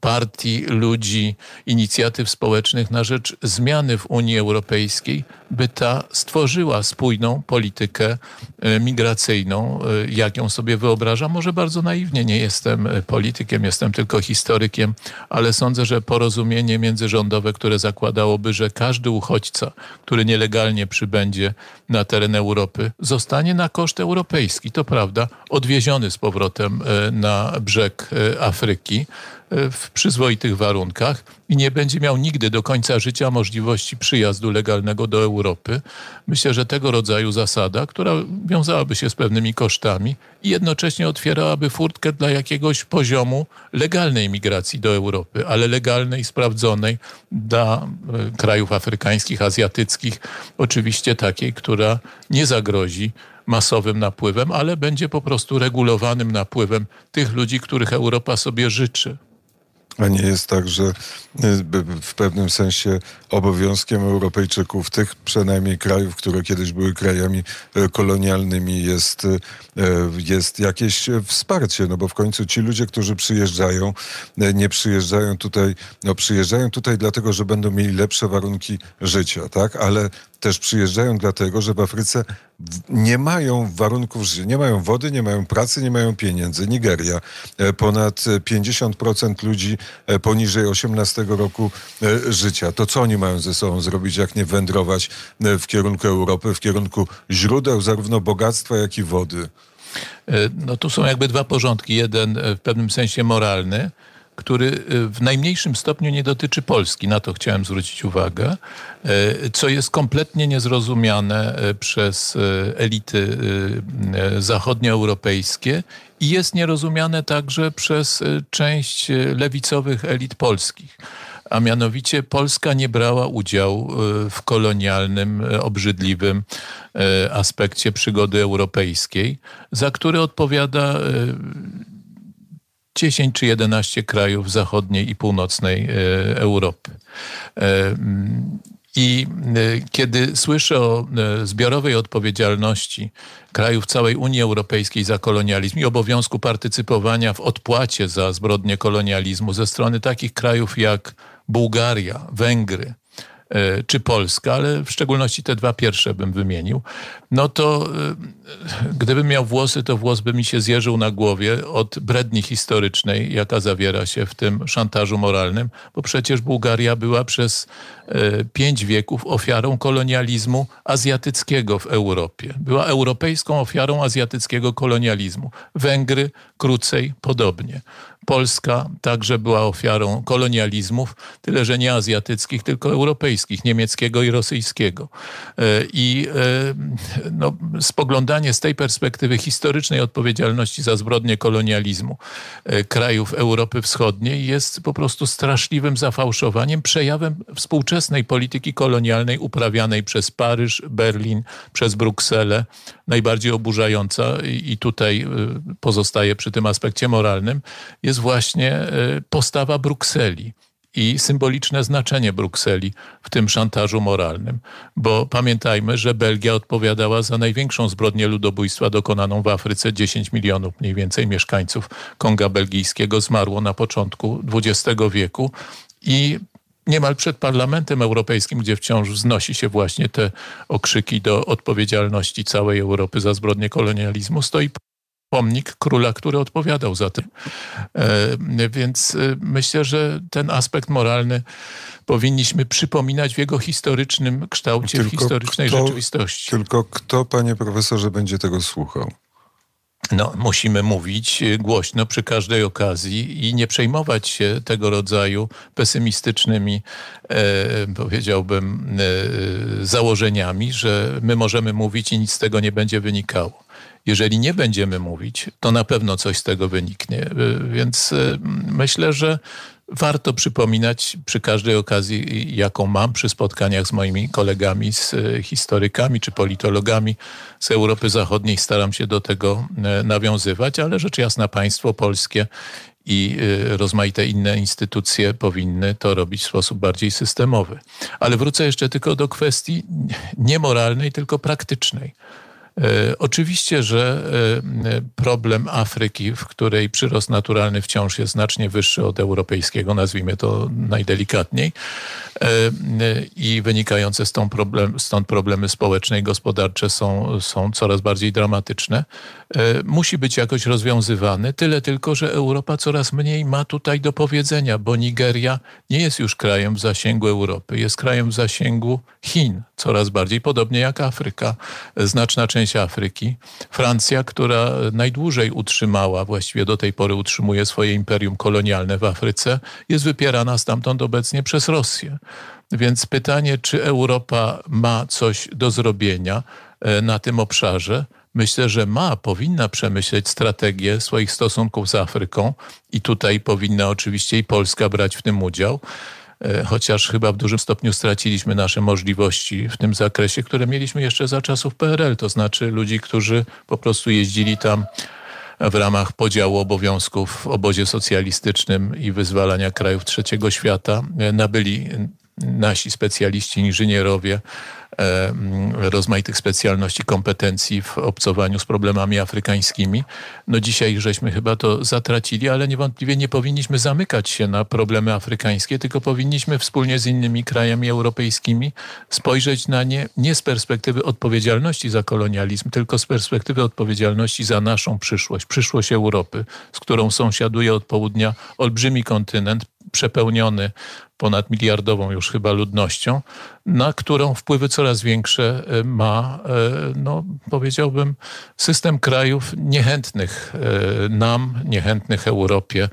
partii, ludzi, inicjatyw społecznych na rzecz zmiany w Unii Europejskiej, by ta stworzyła spójną politykę e, migracyjną, e, jak ją sobie wyobrażam. Może bardzo naiwnie, nie jestem e, politykiem, jestem tylko historykiem, ale sądzę, że porozumienie międzyrządowe, które zakładałoby, że każdy uchodźca, który nielegalnie przybędzie na teren Europy, zostanie na koszt europejski, to prawda, odwieziony z powrotem na brzeg Afryki, w przyzwoitych warunkach i nie będzie miał nigdy do końca życia możliwości przyjazdu legalnego do Europy. Myślę, że tego rodzaju zasada, która wiązałaby się z pewnymi kosztami i jednocześnie otwierałaby furtkę dla jakiegoś poziomu legalnej migracji do Europy, ale legalnej, sprawdzonej dla e, krajów afrykańskich, azjatyckich, oczywiście takiej, która nie zagrozi masowym napływem, ale będzie po prostu regulowanym napływem tych ludzi, których Europa sobie życzy.
A nie jest tak, że y, w pewnym sensie obowiązkiem Europejczyków, tych przynajmniej krajów, które kiedyś były krajami y, kolonialnymi, jest, y, jest jakieś wsparcie, no bo w końcu ci ludzie, którzy przyjeżdżają, nie przyjeżdżają tutaj, no przyjeżdżają tutaj dlatego, że będą mieli lepsze warunki życia, tak? Ale też przyjeżdżają dlatego, że w Afryce nie mają warunków życia, nie mają wody, nie mają pracy, nie mają pieniędzy. Nigeria, e, ponad 50% ludzi e, poniżej 18 roku e, życia. To co oni mają ze sobą zrobić, jak nie wędrować w kierunku Europy, w kierunku źródeł zarówno bogactwa, jak i wody?
No tu są jakby dwa porządki. Jeden w pewnym sensie moralny, który y, w najmniejszym stopniu nie dotyczy Polski. Na to chciałem zwrócić uwagę, y, co jest kompletnie niezrozumiane y, przez elity zachodnioeuropejskie i jest nierozumiane także przez część lewicowych elit polskich a mianowicie Polska nie brała udziału w kolonialnym, obrzydliwym aspekcie przygody europejskiej, za który odpowiada 10 czy 11 krajów zachodniej i północnej e, Europy. E, mm, I e, kiedy słyszę o zbiorowej odpowiedzialności krajów całej Unii Europejskiej za kolonializm i obowiązku partycypowania w odpłacie za zbrodnie kolonializmu ze strony takich krajów jak Bułgaria, Węgry, czy Polska, ale w szczególności te dwa pierwsze bym wymienił, no to e, gdybym miał włosy, to włos by mi się zjeżył na głowie od bredni historycznej, jaka zawiera się w tym szantażu moralnym, bo przecież Bułgaria była przez e, pięć wieków ofiarą kolonializmu azjatyckiego w Europie. Była europejską ofiarą azjatyckiego kolonializmu. Węgry krócej podobnie. Polska także była ofiarą kolonializmów, tyle że nie azjatyckich, tylko europejskich, niemieckiego i rosyjskiego. E, I e, no, spoglądanie z tej perspektywy historycznej odpowiedzialności za zbrodnie kolonializmu e, krajów Europy Wschodniej jest po prostu straszliwym zafałszowaniem, przejawem współczesnej polityki kolonialnej uprawianej przez Paryż, Berlin, przez Brukselę, najbardziej oburzająca i tutaj pozostaje przy tym aspekcie moralnym, jest jest właśnie e, postawa Brukseli i symboliczne znaczenie Brukseli w tym szantażu moralnym. Bo pamiętajmy, że Belgia odpowiadała za największą zbrodnię ludobójstwa dokonaną w Afryce. 10 milionów mniej więcej mieszkańców Konga Belgijskiego zmarło na początku XX wieku i niemal przed Parlamentem Europejskim, gdzie wciąż wznosi się właśnie te okrzyki do odpowiedzialności całej Europy za zbrodnie kolonializmu, stoi pomnik króla, który odpowiadał za to. E, więc e, myślę, że ten aspekt moralny powinniśmy przypominać w jego historycznym kształcie, tylko w historycznej
kto,
rzeczywistości.
Tylko kto, panie profesorze, będzie tego słuchał?
No, musimy mówić głośno przy każdej okazji i nie przejmować się tego rodzaju pesymistycznymi, e, powiedziałbym, e, założeniami, że my możemy mówić i nic z tego nie będzie wynikało. Jeżeli nie będziemy mówić, to na pewno coś z tego wyniknie. Więc y, myślę, że warto przypominać przy każdej okazji, jaką mam przy spotkaniach z moimi kolegami, z y, historykami czy politologami z Europy Zachodniej. Staram się do tego y, nawiązywać, ale rzecz jasna państwo polskie i rozmaite inne instytucje powinny to robić w sposób bardziej systemowy. Ale wrócę jeszcze tylko do kwestii nie moralnej, tylko praktycznej. E, oczywiście, że e, problem Afryki, w której przyrost naturalny wciąż jest znacznie wyższy od europejskiego, nazwijmy to najdelikatniej, e, i wynikające stąd, problem, stąd problemy społeczne i gospodarcze są, są coraz bardziej dramatyczne, musi być jakoś rozwiązywany. Tyle tylko, że Europa coraz mniej ma tutaj do powiedzenia, bo Nigeria nie jest już krajem w zasięgu Europy, jest krajem w zasięgu Chin, coraz bardziej, podobnie jak Afryka. Znaczna część Afryki. Francja, która najdłużej utrzymała, właściwie do tej pory utrzymuje swoje imperium kolonialne w Afryce, jest wypierana stamtąd obecnie przez Rosję. Więc pytanie, czy Europa ma coś do zrobienia e, na tym obszarze, myślę, że ma, powinna przemyśleć strategię swoich stosunków z Afryką i tutaj powinna oczywiście i Polska brać w tym udział. E, chociaż chyba w dużym stopniu straciliśmy nasze możliwości w tym zakresie, które mieliśmy jeszcze za czasów PRL, to znaczy ludzi, którzy po prostu jeździli tam w ramach podziału obowiązków w obozie socjalistycznym i wyzwalania krajów trzeciego świata, e, nabyli nasi specjaliści, inżynierowie, E, rozmaitych specjalności, kompetencji w obcowaniu z problemami afrykańskimi. No dzisiaj żeśmy chyba to zatracili, ale niewątpliwie nie powinniśmy zamykać się na problemy afrykańskie, tylko powinniśmy wspólnie z innymi krajami europejskimi spojrzeć na nie nie z perspektywy odpowiedzialności za kolonializm, tylko z perspektywy odpowiedzialności za naszą przyszłość, przyszłość Europy, z którą sąsiaduje od południa olbrzymi kontynent, przepełniony ponad miliardową już chyba ludnością, na którą wpływy coraz większe ma, no, powiedziałbym, system krajów niechętnych nam, niechętnych Europie,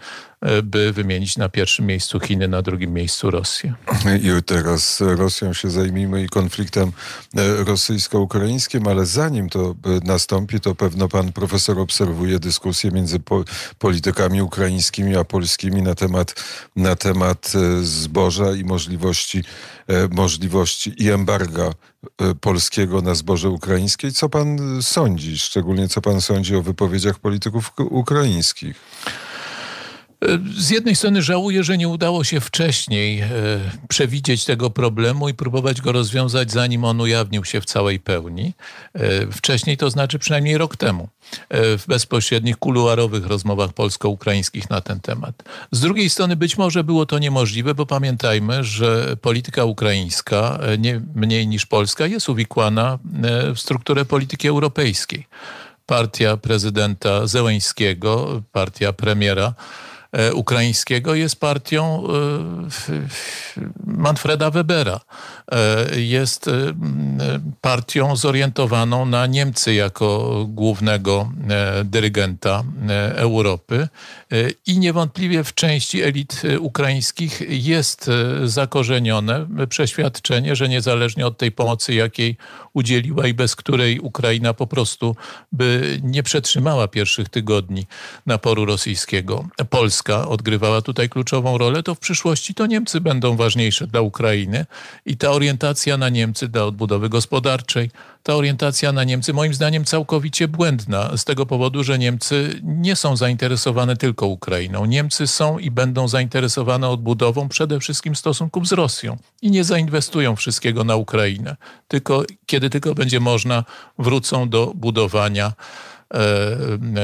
by wymienić na pierwszym miejscu Chiny, na drugim miejscu Rosję.
I teraz Rosją się zajmijmy i konfliktem e, rosyjsko-ukraińskim, ale zanim to e, nastąpi, to pewno pan profesor obserwuje dyskusję między po, politykami ukraińskimi a polskimi na temat, na temat e, zboża i możliwości, możliwości i embarga polskiego na zboże ukraińskie. Co pan sądzi, szczególnie co pan sądzi o wypowiedziach polityków ukraińskich?
Z jednej strony żałuję, że nie udało się wcześniej e, przewidzieć tego problemu i próbować go rozwiązać, zanim on ujawnił się w całej pełni. E, wcześniej to znaczy przynajmniej rok temu, e, w bezpośrednich kuluarowych rozmowach polsko-ukraińskich na ten temat. Z drugiej strony być może było to niemożliwe, bo pamiętajmy, że polityka ukraińska, nie mniej niż polska, jest uwikłana w strukturę polityki europejskiej. Partia prezydenta Zełeńskiego, partia premiera, ukraińskiego jest partią e, Manfreda Webera. E, jest partią zorientowaną na Niemcy jako głównego dyrygenta Europy. I niewątpliwie w części elit ukraińskich jest zakorzenione przeświadczenie, że niezależnie od tej pomocy, jakiej udzieliła i bez której Ukraina po prostu by nie przetrzymała pierwszych tygodni naporu rosyjskiego, Polska odgrywała tutaj kluczową rolę, to w przyszłości to Niemcy będą ważniejsze dla Ukrainy i ta orientacja na Niemcy dla odbudowy gospodarczej, ta orientacja na Niemcy moim zdaniem całkowicie błędna z tego powodu, że Niemcy nie są zainteresowane tylko Ukrainą. Niemcy są i będą zainteresowane odbudową przede wszystkim stosunków z Rosją i nie zainwestują wszystkiego na Ukrainę. Tylko kiedy tylko będzie można, wrócą do budowania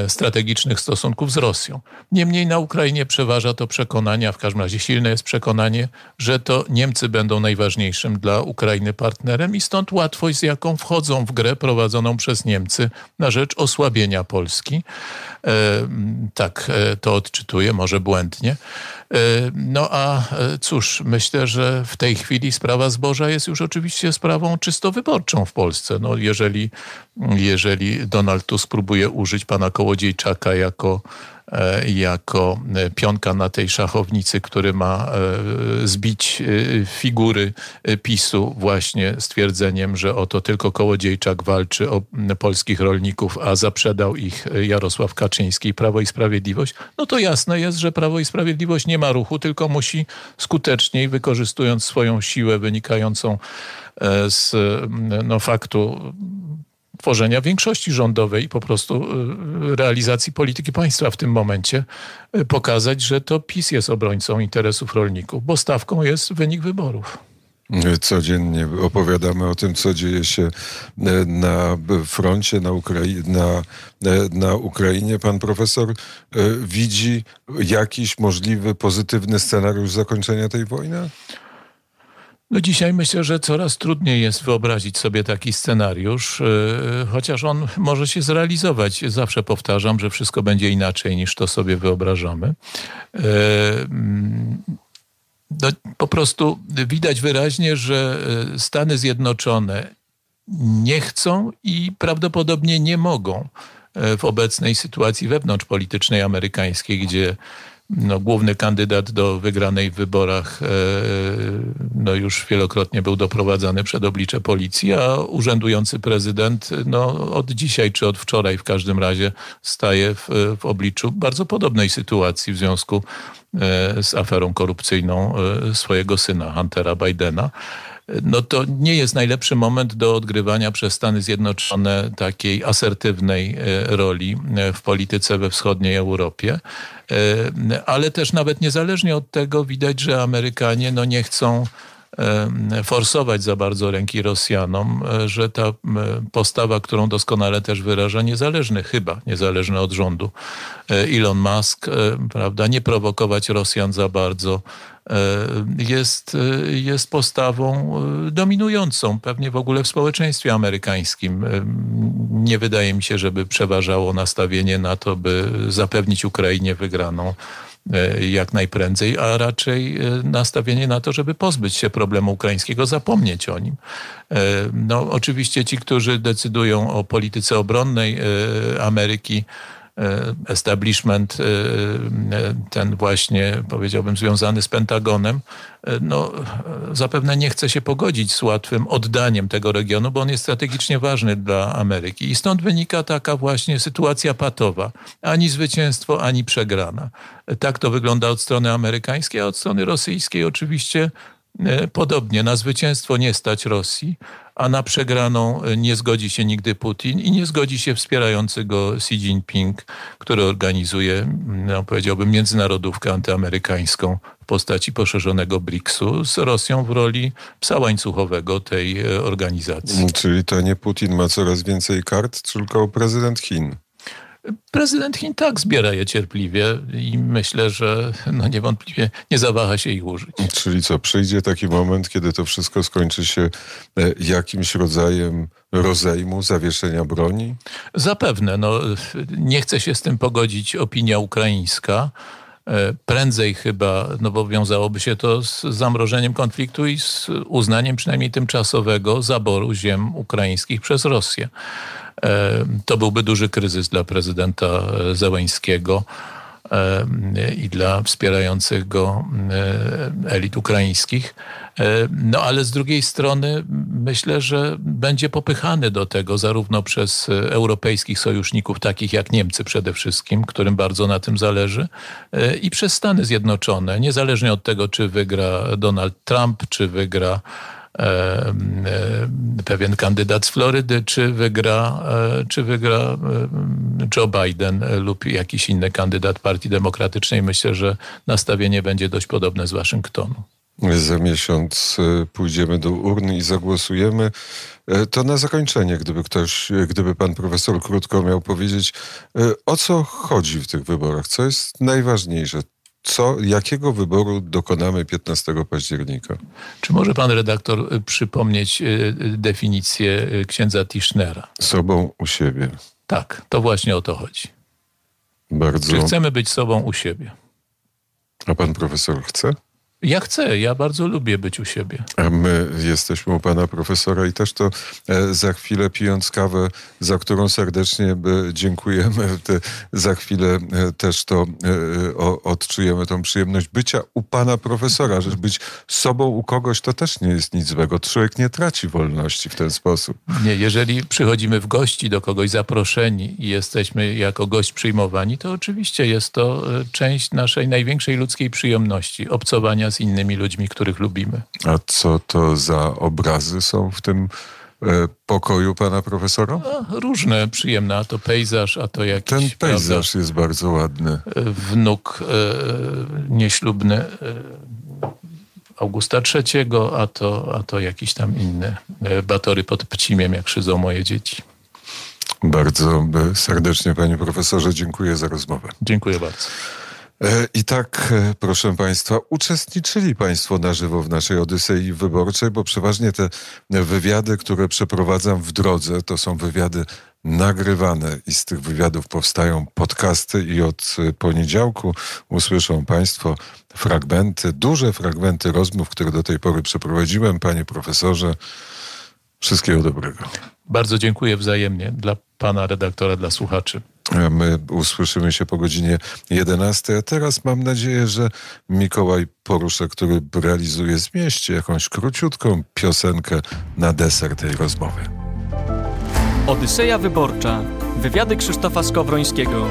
strategicznych stosunków z Rosją. Niemniej na Ukrainie przeważa to przekonanie, a w każdym razie silne jest przekonanie, że to Niemcy będą najważniejszym dla Ukrainy partnerem i stąd łatwość, z jaką wchodzą w grę prowadzoną przez Niemcy na rzecz osłabienia Polski. E, tak e, to odczytuję, może błędnie. No a cóż, myślę, że w tej chwili sprawa zboża jest już oczywiście sprawą czysto wyborczą w Polsce. No jeżeli, jeżeli Donald Tusk próbuje użyć pana Kołodziejczaka jako, e, jako e, pionka na tej szachownicy, który ma e, zbić figury PiSu właśnie stwierdzeniem, że oto tylko Kołodziejczak walczy o polskich rolników, a zaprzedał ich Jarosław Kaczyński, Prawo i Sprawiedliwość, no to jasne jest, że Prawo i Sprawiedliwość nie ma ruchu, tylko musi skuteczniej, wykorzystując swoją siłę wynikającą z no, faktu tworzenia większości rządowej i po prostu y, realizacji polityki państwa w tym momencie y, pokazać, że to PiS jest obrońcą interesów rolników, bo stawką jest wynik wyborów.
Codziennie opowiadamy o tym, co dzieje się e, na froncie, na, Ukrai na, e, na Ukrainie. Pan profesor e, widzi jakiś możliwy pozytywny scenariusz zakończenia tej wojny?
No dzisiaj myślę, że coraz trudniej jest wyobrazić sobie taki scenariusz, e, chociaż on może się zrealizować. Zawsze powtarzam, że wszystko będzie inaczej niż to sobie wyobrażamy. E, no, po prostu widać wyraźnie, że e, Stany Zjednoczone nie chcą i prawdopodobnie nie mogą w obecnej sytuacji wewnątrzpolitycznej amerykańskiej, gdzie no, główny kandydat do wygranej w wyborach e, no, już wielokrotnie był doprowadzany przed oblicze policji, a urzędujący prezydent no, od dzisiaj czy od wczoraj w każdym razie staje w, w obliczu bardzo podobnej sytuacji w związku e, z aferą korupcyjną e, swojego syna, Huntera Bidena no to nie jest najlepszy moment do odgrywania przez Stany Zjednoczone takiej asertywnej e, roli e, w polityce we wschodniej Europie. E, ale też nawet niezależnie od tego widać, że Amerykanie no nie chcą forsować za bardzo ręki Rosjanom, że ta postawa, którą doskonale też wyraża niezależny, chyba niezależny od rządu Elon Musk, prawda, nie prowokować Rosjan za bardzo, jest, jest postawą dominującą pewnie w ogóle w społeczeństwie amerykańskim. Nie wydaje mi się, żeby przeważało nastawienie na to, by zapewnić Ukrainie wygraną e, jak najprędzej, a raczej e, nastawienie na to, żeby pozbyć się problemu ukraińskiego, zapomnieć o nim. E, No, oczywiście ci, którzy decydują o polityce obronnej e, Ameryki, e, establishment, e, e, ten właśnie, powiedziałbym, związany z Pentagonem, e, no, e, zapewne nie chce się pogodzić z łatwym oddaniem tego regionu, bo on jest strategicznie ważny dla Ameryki. I stąd wynika taka właśnie sytuacja patowa. Ani zwycięstwo, ani przegrana. Tak to wygląda od strony amerykańskiej, a od strony rosyjskiej oczywiście E, Podobnie na zwycięstwo nie stać Rosji, a na przegraną e, nie zgodzi się nigdy Putin i nie zgodzi się wspierający go Xi Jinping, który organizuje, no, powiedziałbym, międzynarodówkę antyamerykańską w postaci poszerzonego BRICS-u z Rosją w roli psa łańcuchowego tej e, organizacji.
Czyli to nie Putin ma coraz więcej kart, tylko prezydent Chin.
Prezydent Chin tak zbiera je cierpliwie i myślę, że no niewątpliwie nie zawaha się ich użyć.
Czyli co, przyjdzie taki moment, kiedy to wszystko skończy się e, jakimś rodzajem rozejmu, zawieszenia broni?
Zapewne. No, nie chce się z tym pogodzić opinia ukraińska. E, Prędzej chyba, no bo wiązałoby się to z zamrożeniem konfliktu i z uznaniem przynajmniej tymczasowego zaboru ziem ukraińskich przez Rosję. E, To byłby duży kryzys dla prezydenta e, Zełęńskiego e, i dla wspierających go e, elit ukraińskich. E, No ale z drugiej strony myślę, że będzie popychany do tego zarówno przez europejskich sojuszników, takich jak Niemcy przede wszystkim, którym bardzo na tym zależy, e, i przez Stany Zjednoczone, niezależnie od tego, czy wygra Donald Trump, czy wygra pewien kandydat z Florydy, czy wygra, e, czy wygra e, Joe Biden e, lub jakiś inny kandydat Partii Demokratycznej. Myślę, że nastawienie będzie dość podobne z Waszyngtonu.
Za miesiąc e, pójdziemy do urny i zagłosujemy. E, To na zakończenie, gdyby ktoś, e, gdyby pan profesor krótko miał powiedzieć, e, o co chodzi w tych wyborach, co jest najważniejsze, co, jakiego wyboru dokonamy 15 października?
Czy może pan redaktor y, przypomnieć y, y, definicję księdza Tischnera?
Sobą u siebie.
Tak, to właśnie o to chodzi.
Bardzo.
Czy chcemy być sobą u siebie?
A pan profesor chce?
Ja chcę, ja bardzo lubię być u siebie.
A my jesteśmy u pana profesora i też to e, za chwilę pijąc kawę, za którą serdecznie dziękujemy, za chwilę e, też to e, o, odczujemy tą przyjemność bycia u pana profesora, że być sobą u kogoś to też nie jest nic złego. Człowiek nie traci wolności w ten sposób.
Nie, jeżeli przychodzimy w gości do kogoś zaproszeni i jesteśmy jako gość przyjmowani, to oczywiście jest to y, część naszej największej ludzkiej przyjemności obcowania z innymi ludźmi, których lubimy.
A co to za obrazy są w tym e, pokoju pana profesora?
No, różne przyjemne, a to pejzaż, a to jakiś
Ten
prawda,
pejzaż jest bardzo ładny.
wnuk e, nieślubny e, Augusta III, a to, a to jakiś tam inny e, batory pod Pcimiem, jak szydzą moje dzieci.
Bardzo e, serdecznie, panie profesorze, dziękuję za rozmowę.
Dziękuję bardzo.
E, I tak, e, proszę Państwa, uczestniczyli Państwo na żywo w naszej Odysei Wyborczej, bo przeważnie te wywiady, które przeprowadzam w drodze, to są wywiady nagrywane i z tych wywiadów powstają podcasty i od e, poniedziałku usłyszą Państwo fragmenty, duże fragmenty rozmów, które do tej pory przeprowadziłem. Panie profesorze, wszystkiego dobrego.
Bardzo dziękuję wzajemnie dla pana redaktora, dla słuchaczy.
A My usłyszymy się po godzinie 11. A teraz mam nadzieję, że Mikołaj Poruszek, który realizuje, zmieści jakąś króciutką piosenkę na deser tej rozmowy.
Odyseja Wyborcza. Wywiady Krzysztofa Skowrońskiego.